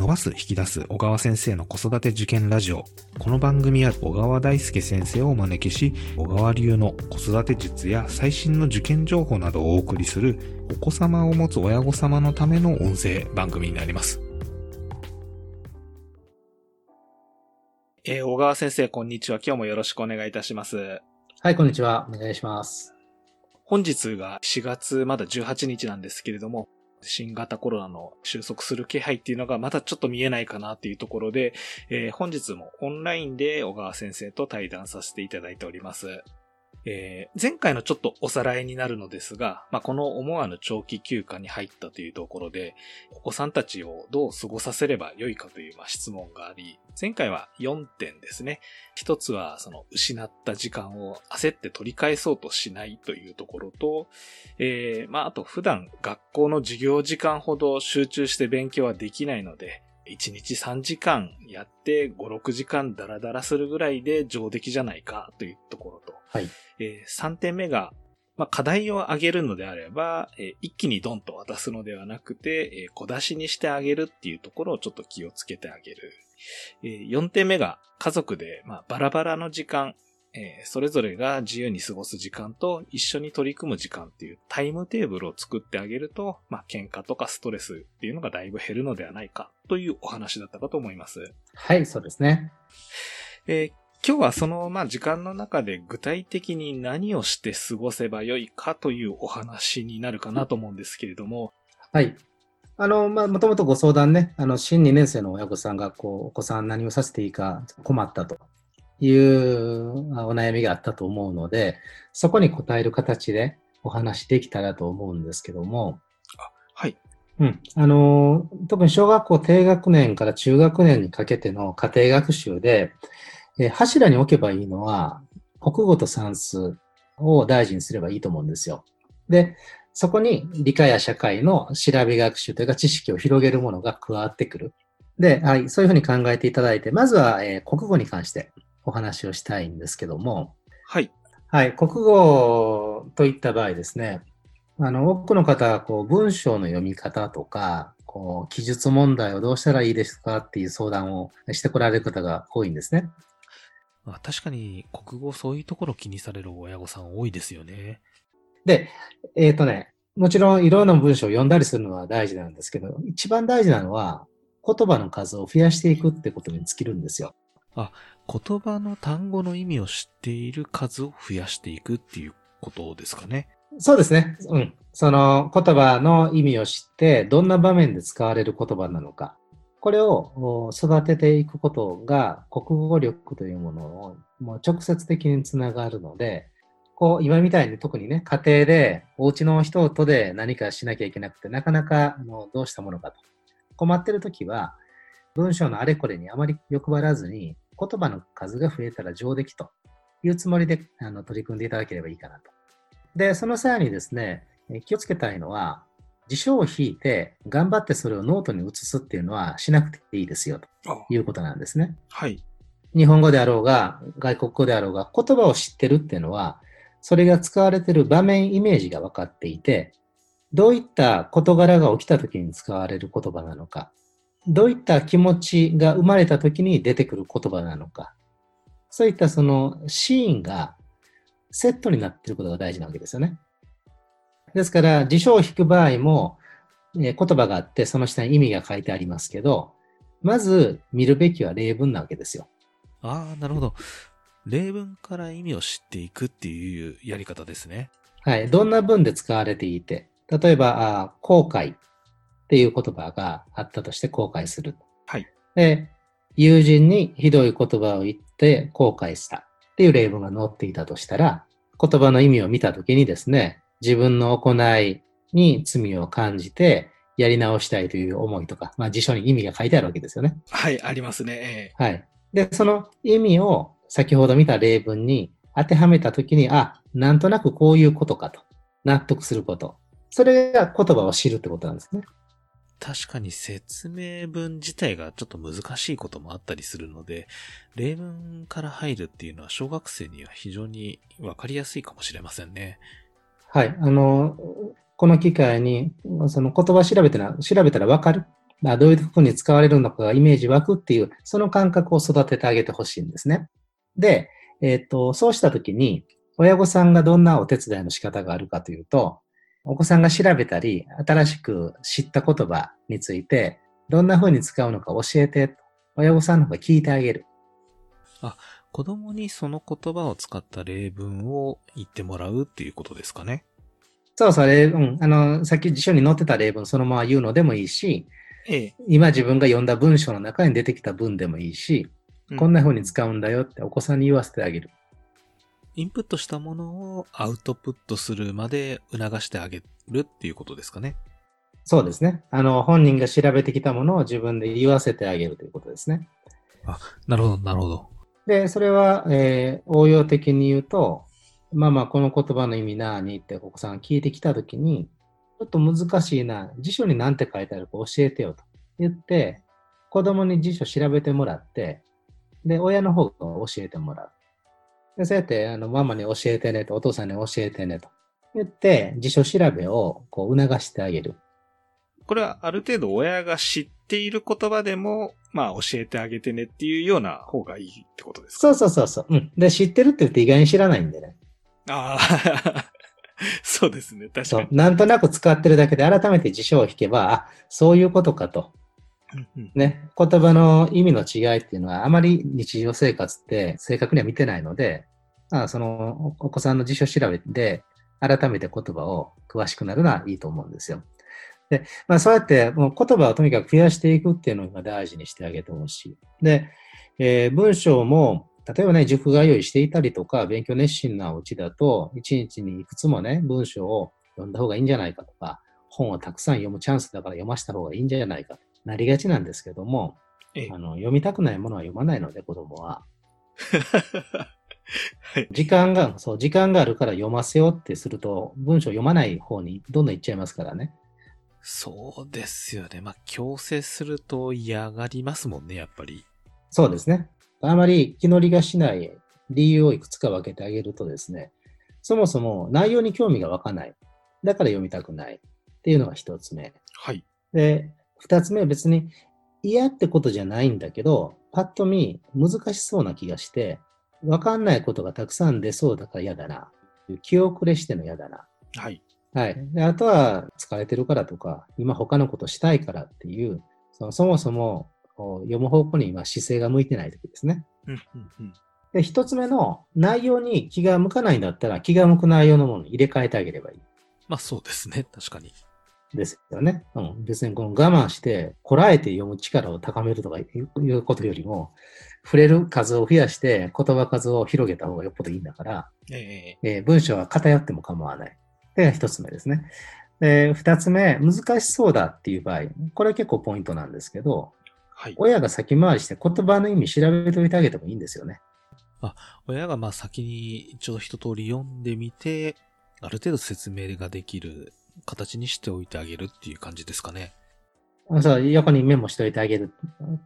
伸ばす引き出す小川先生の子育て受験ラジオ。この番組は小川大輔先生をお招きし、小川流の子育て術や最新の受験情報などをお送りする、お子様を持つ親御様のための音声番組になります。えー、小川先生、こんにちは。今日もよろしくお願いいたします。はい、こんにちは。お願いします。本日が4月まだ18日なんですけれども、新型コロナの収束する気配っていうのがまだちょっと見えないかなっていうところで、えー、本日もオンラインで小川先生と対談させていただいております。えー、前回のちょっとおさらいになるのですが、まあ、この思わぬ長期休暇に入ったというところで、お子さんたちをどう過ごさせればよいかという、まあ、質問があり、前回は4点ですね。一つは、その、失った時間を焦って取り返そうとしないというところと、えー、まあ、あと普段学校の授業時間ほど集中して勉強はできないので、1日3時間やって5、6時間ダラダラするぐらいで上出来じゃないかというところと、はい。えー、3点目が、まあ、課題を上げるのであれば、えー、一気にドンと渡すのではなくて、えー、小出しにしてあげるっていうところをちょっと気をつけてあげる。えー、4点目が家族で、まあ、バラバラの時間、えー、それぞれが自由に過ごす時間と一緒に取り組む時間っていうタイムテーブルを作ってあげると、まあ、喧嘩とかストレスっていうのがだいぶ減るのではないかというお話だったかと思います。はい、そうですね。えー、今日はその、まあ、時間の中で具体的に何をして過ごせばよいかというお話になるかなと思うんですけれども。はい。あの、まあ、もともとご相談ね、あの、新2年生の親御さんが、こう、お子さん何をさせていいか困ったというお悩みがあったと思うので、そこに答える形でお話できたらと思うんですけども。あはい。うん。あの、特に小学校低学年から中学年にかけての家庭学習で、え柱に置けばいいのは、国語と算数を大事にすればいいと思うんですよ。で、そこに理科や社会の調べ学習というか知識を広げるものが加わってくる。で、はい、そういうふうに考えていただいて、まずは、えー、国語に関してお話をしたいんですけども、はい。はい、国語といった場合ですね、あの、多くの方は、こう、文章の読み方とか、こう、記述問題をどうしたらいいですかっていう相談をしてこられる方が多いんですね。まあ、確かに、国語そういうところ気にされる親御さん多いですよね。で、えっ、ー、とね、もちろんいろんな文章を読んだりするのは大事なんですけど、一番大事なのは、言葉の数を増やしていくってことに尽きるんですよ。あ、言葉の単語の意味を知っている数を増やしていくっていうことですかね。そうですね。うん。その言葉の意味を知って、どんな場面で使われる言葉なのか。これを育てていくことが国語力というものをもう直接的につながるので、こう今みたいに特にね、家庭でお家の人とで何かしなきゃいけなくて、なかなかあのどうしたものかと。困ってるときは、文章のあれこれにあまり欲張らずに、言葉の数が増えたら上出来というつもりであの取り組んでいただければいいかなと。で、その際にですね、気をつけたいのは、辞書を引いて頑張ってそれをノートに移すっていうのはしなくていいですよということなんですね。はい。日本語であろうが、外国語であろうが、言葉を知ってるっていうのは、それが使われている場面イメージが分かっていて、どういった事柄が起きた時に使われる言葉なのか、どういった気持ちが生まれた時に出てくる言葉なのか、そういったそのシーンがセットになっていることが大事なわけですよね。ですから、辞書を引く場合も、えー、言葉があって、その下に意味が書いてありますけど、まず見るべきは例文なわけですよ。ああ、なるほど。例文から意味を知っていくっていうやり方ですね。はい。どんな文で使われていて、例えば、あ後悔っていう言葉があったとして後悔する。はい。で、友人にひどい言葉を言って後悔したっていう例文が載っていたとしたら、言葉の意味を見たときにですね、自分の行いに罪を感じて、やり直したいという思いとか、まあ辞書に意味が書いてあるわけですよね。はい、ありますね。はい。で、その意味を先ほど見た例文に当てはめたときに、あ、なんとなくこういうことかと。納得すること。それが言葉を知るってことなんですね。確かに説明文自体がちょっと難しいこともあったりするので、例文から入るっていうのは小学生には非常にわかりやすいかもしれませんね。はい。あの、この機会に、その言葉調べてな、調べたらわかる。まあ、どういうふうに使われるのかがイメージ湧くっていう、その感覚を育ててあげてほしいんですね。で、えっ、と、そうしたときに、親御さんがどんなお手伝いの仕方があるかというと、お子さんが調べたり、新しく知った言葉について、どんな風に使うのか教えて、親御さんの方が聞いてあげる。あ、子供にその言葉を使った例文を言ってもらうっていうことですかね。そうそう、例文、あの、さっき辞書に載ってた例文そのまま言うのでもいいし、ええ。今自分が読んだ文章の中に出てきた文でもいいし、うんこんな風に使うんだよってお子さんに言わせてあげる。インプットしたものをアウトプットするまで促してあげるっていうことですかね。そうですね。あの、本人が調べてきたものを自分で言わせてあげるということですね。なるほど、なるほど。で、それは、えー応用的に言うと、まあまあ、この言葉の意味何ってお子さんが聞いてきたときに、ちょっと難しいな、辞書に何て書いてあるか教えてよと言って、子供に辞書調べてもらって、で、親の方が教えてもらう。で、そうやって、あの、ママに教えてねと、お父さんに教えてねと言って、辞書調べをこう促してあげる。これはある程度親が知っている言葉でも、まあ教えてあげてねっていうような方がいいってことですか？そうそうそうそう。うん。で、知ってるって言って意外に知らないんでね。ああ、そうですね。確かに。。そうなんとなく使ってるだけで改めて辞書を引けば、あ、そういうことかと。ね。言葉の意味の違いっていうのはあまり日常生活って正確には見てないので、まあ、そのお子さんの辞書調べで改めて言葉を詳しくなるのはいいと思うんですよ。で、まあそうやってもう言葉をとにかく増やしていくっていうのが大事にしてあげてほしい。で、えー文章も、例えばね、塾が用意していたりとか、勉強熱心なうちだと、一日にいくつもね、文章を読んだ方がいいんじゃないかとか、本をたくさん読むチャンスだから読ませた方がいいんじゃないかとなりがちなんですけども、ええあの読みたくないものは読まないので、子供は。はい。時間が、そう、時間があるから読ませようってすると、文章読まない方にどんどん行っちゃいますからね。そうですよね。まあ強制すると嫌がりますもんね、やっぱり。そうですね。あまり気乗りがしない理由をいくつか分けてあげるとですね、そもそも内容に興味が湧かない。だから読みたくないっていうのが一つ目。はい。で、二つ目は別に嫌ってことじゃないんだけど、パッと見難しそうな気がして、わかんないことがたくさん出そうだから嫌だな。気遅れしての嫌だな。はい。はい。であとは疲れてるからとか、今他のことしたいからっていう、そのそもそも読む方向に今姿勢が向いてない時ですね。うんうんうん。で、一つ目の内容に気が向かないんだったら気が向く内容のものに入れ替えてあげればいい。まあそうですね。確かに。ですよね。うん、別にこの我慢して、こらえて読む力を高めるとかいうことよりも、触れる数を増やして言葉数を広げた方がよっぽどいいんだから、ええー文章は偏っても構わない。で、一つ目ですね。で、二つ目、難しそうだっていう場合、これは結構ポイントなんですけど、はい。親が先回りして言葉の意味調べておいてあげてもいいんですよね。親がまあ先にちょっと一通り読んでみて、ある程度説明ができる形にしておいてあげるっていう感じですかね。そう、横にメモしておいてあげる。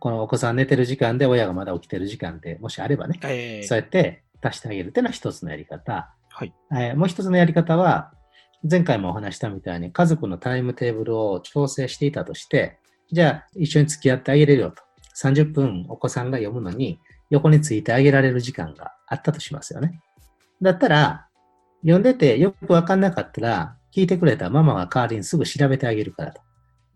このお子さん寝てる時間で親がまだ起きてる時間でもしあればね、えそうやって足してあげるっていうのは一つのやり方。はい。えーもう一つのやり方は、前回もお話ししたみたいに家族のタイムテーブルを調整していたとして、じゃあ一緒に付き合ってあげれるよと。30分お子さんが読むのに横についてあげられる時間があったとしますよね。だったら、読んでてよくわかんなかったら、聞いてくれたママが代わりにすぐ調べてあげるからと。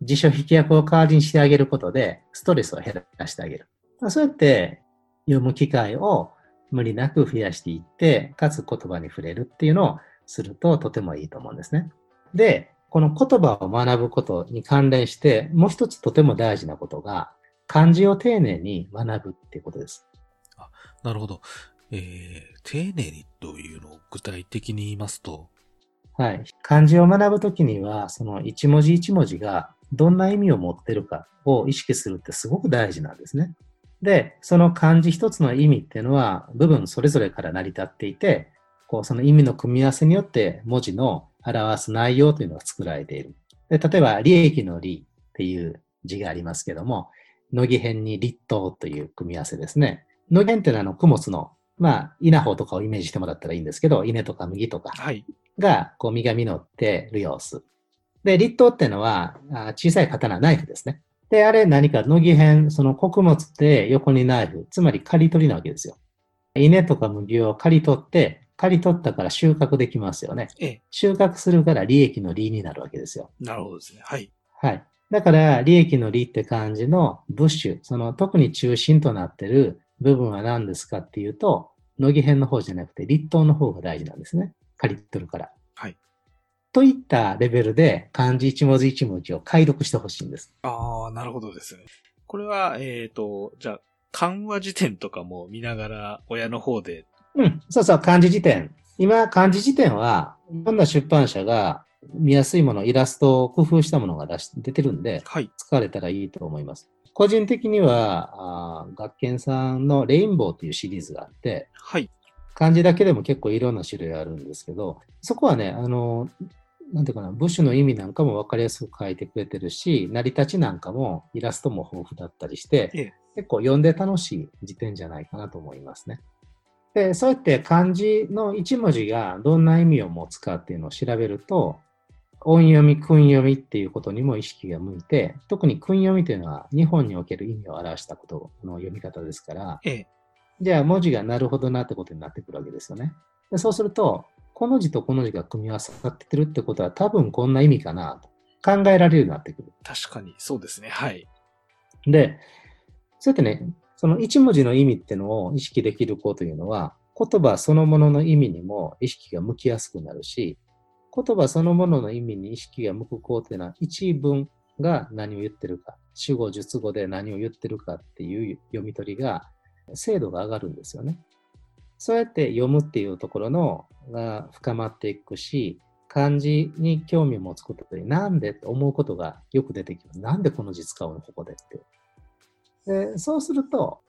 辞書引き役を代わりにしてあげることで、ストレスを減らしてあげる。そうやって読む機会を無理なく増やしていって、かつ言葉に触れるっていうのをするととてもいいと思うんですね。で、この言葉を学ぶことに関連して、もう一つとても大事なことが、漢字を丁寧に学ぶっていうことです。あなるほど。えー、丁寧にというのを具体的に言いますと、はい。漢字を学ぶときには、その一文字一文字がどんな意味を持ってるかを意識するってすごく大事なんですね。で、その漢字一つの意味っていうのは部分それぞれから成り立っていて、こうその意味の組み合わせによって文字の表す内容というのが作られている。で例えば、利益の利っていう字がありますけども、乃木編に立冬という組み合わせですね。乃木編っていうのはあの、供物の、まあ、稲穂とかをイメージしてもらったらいいんですけど、稲とか麦とか、はい。が、こう、実が実ってる様子。で、立冬ってのは、あ小さい刀、ナイフですね。で、あれ何か乃木編、その穀物って横にナイフ、つまり刈り取りなわけですよ。稲とか麦を刈り取って、刈り取ったから収穫できますよね。ええ。収穫するから利益の利になるわけですよ。なるほどですね。はい。はい。だから、利益の利って感じのブッシュ、その特に中心となってる部分は何ですかっていうと、乃木編の方じゃなくて、立冬の方が大事なんですね。刈り取るから。はい。といったレベルで漢字一文字一文字を解読してほしいんです。ああ、なるほどですね。これは、えっ、と、じゃあ、漢和辞典とかも見ながら、親の方で、うん、そうそう、漢字辞典。今、漢字辞典は、いろんな出版社が見やすいもの、イラストを工夫したものが出し出てるんで、はい。使われたらいいと思います。個人的には、あー学研さんのレインボーっていうシリーズがあって、はい。漢字だけでも結構いろんな種類あるんですけど、そこはね、あの、なんていうかな、部首の意味なんかも分かりやすく書いてくれてるし、成り立ちなんかもイラストも豊富だったりして、ええ結構読んで楽しい辞典じゃないかなと思いますね。で、そうやって漢字の一文字がどんな意味を持つかっていうのを調べると、音読み、訓読みっていうことにも意識が向いて、特に訓読みというのは日本における意味を表したことの読み方ですから、ええ。じゃあ文字がなるほどなってことになってくるわけですよね。でそうすると、この字とこの字が組み合わさってるってことは多分こんな意味かなと考えられるようになってくる。確かに、そうですね。はい。で、そうやってね、その一文字の意味ってのを意識できる子というのは、言葉そのものの意味にも意識が向きやすくなるし、言葉そのものの意味に意識が向く子っていうのは、一文が何を言ってるか、主語、述語で何を言ってるかっていう読み取りが、精度が上がるんですよね。そうやって読むっていうところのが深まっていくし、漢字に興味を持つことで、なんでって思うことがよく出てきます。なんでこの字使うのここでって。でそうすると、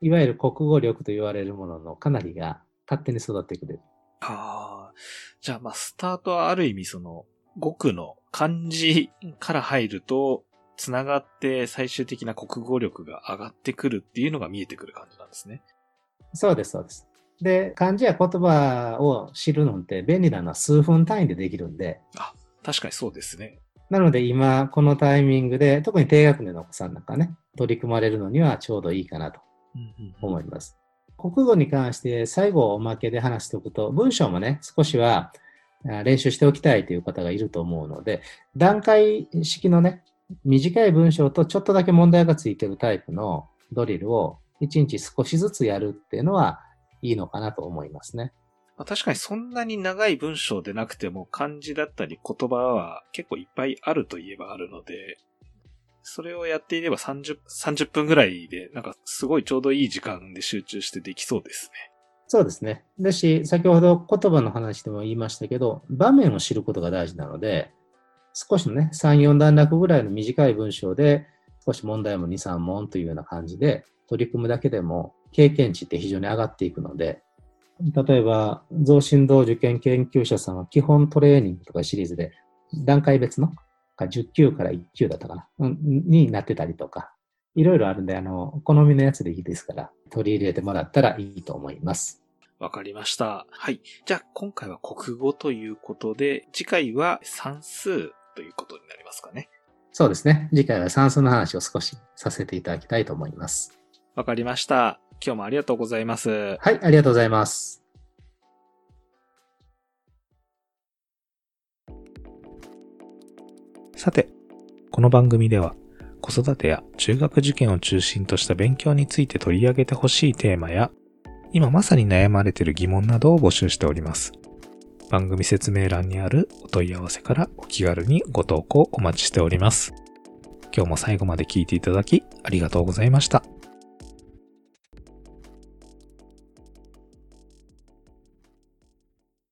いわゆる国語力と言われるもののかなりが勝手に育ってくれる。ああ。じゃあ、まあ、スタートはある意味、その、語句の漢字から入ると、つながって最終的な国語力が上がってくるっていうのが見えてくる感じなんですね。そうです、そうです。で、漢字や言葉を知るのって便利なのは数分単位でできるんで、確かにそうですね。なので今このタイミングで、特に低学年のお子さんなんかね、取り組まれるのにはちょうどいいかなと思います。国語に関して最後おまけで話しておくと、文章もね、少しはあ練習しておきたいという方がいると思うので、段階式のね、短い文章とちょっとだけ問題がついてるタイプのドリルを1日少しずつやるっていうのはいいのかなと思いますね。まあ、確かにそんなに長い文章でなくても漢字だったり言葉は結構いっぱいあるといえばあるので、それをやっていれば30、30分ぐらいで、なんかすごいちょうどいい時間で集中してできそうですね。そうですね。だし、先ほど言葉の話でも言いましたけど、場面を知ることが大事なので、少しのね、3、4段落ぐらいの短い文章で、少し問題も2、3問というような感じで取り組むだけでも経験値って非常に上がっていくので、例えば、増進道受験研究者さんは基本トレーニングとかシリーズで段階別の10級から1級だったかな、になってたりとか、いろいろあるんで、あの、好みのやつでいいですから、取り入れてもらったらいいと思います。わかりました。はい。じゃあ今回は国語ということで、次回は算数ということになりますかね。そうですね。次回は算数の話を少しさせていただきたいと思います。わかりました。今日もありがとうございます。はい、ありがとうございます。さて、この番組では子育てや中学受験を中心とした勉強について取り上げてほしいテーマや、今まさに悩まれている疑問などを募集しております。番組説明欄にあるお問い合わせからお気軽にご投稿お待ちしております。今日も最後まで聞いていただきありがとうございました。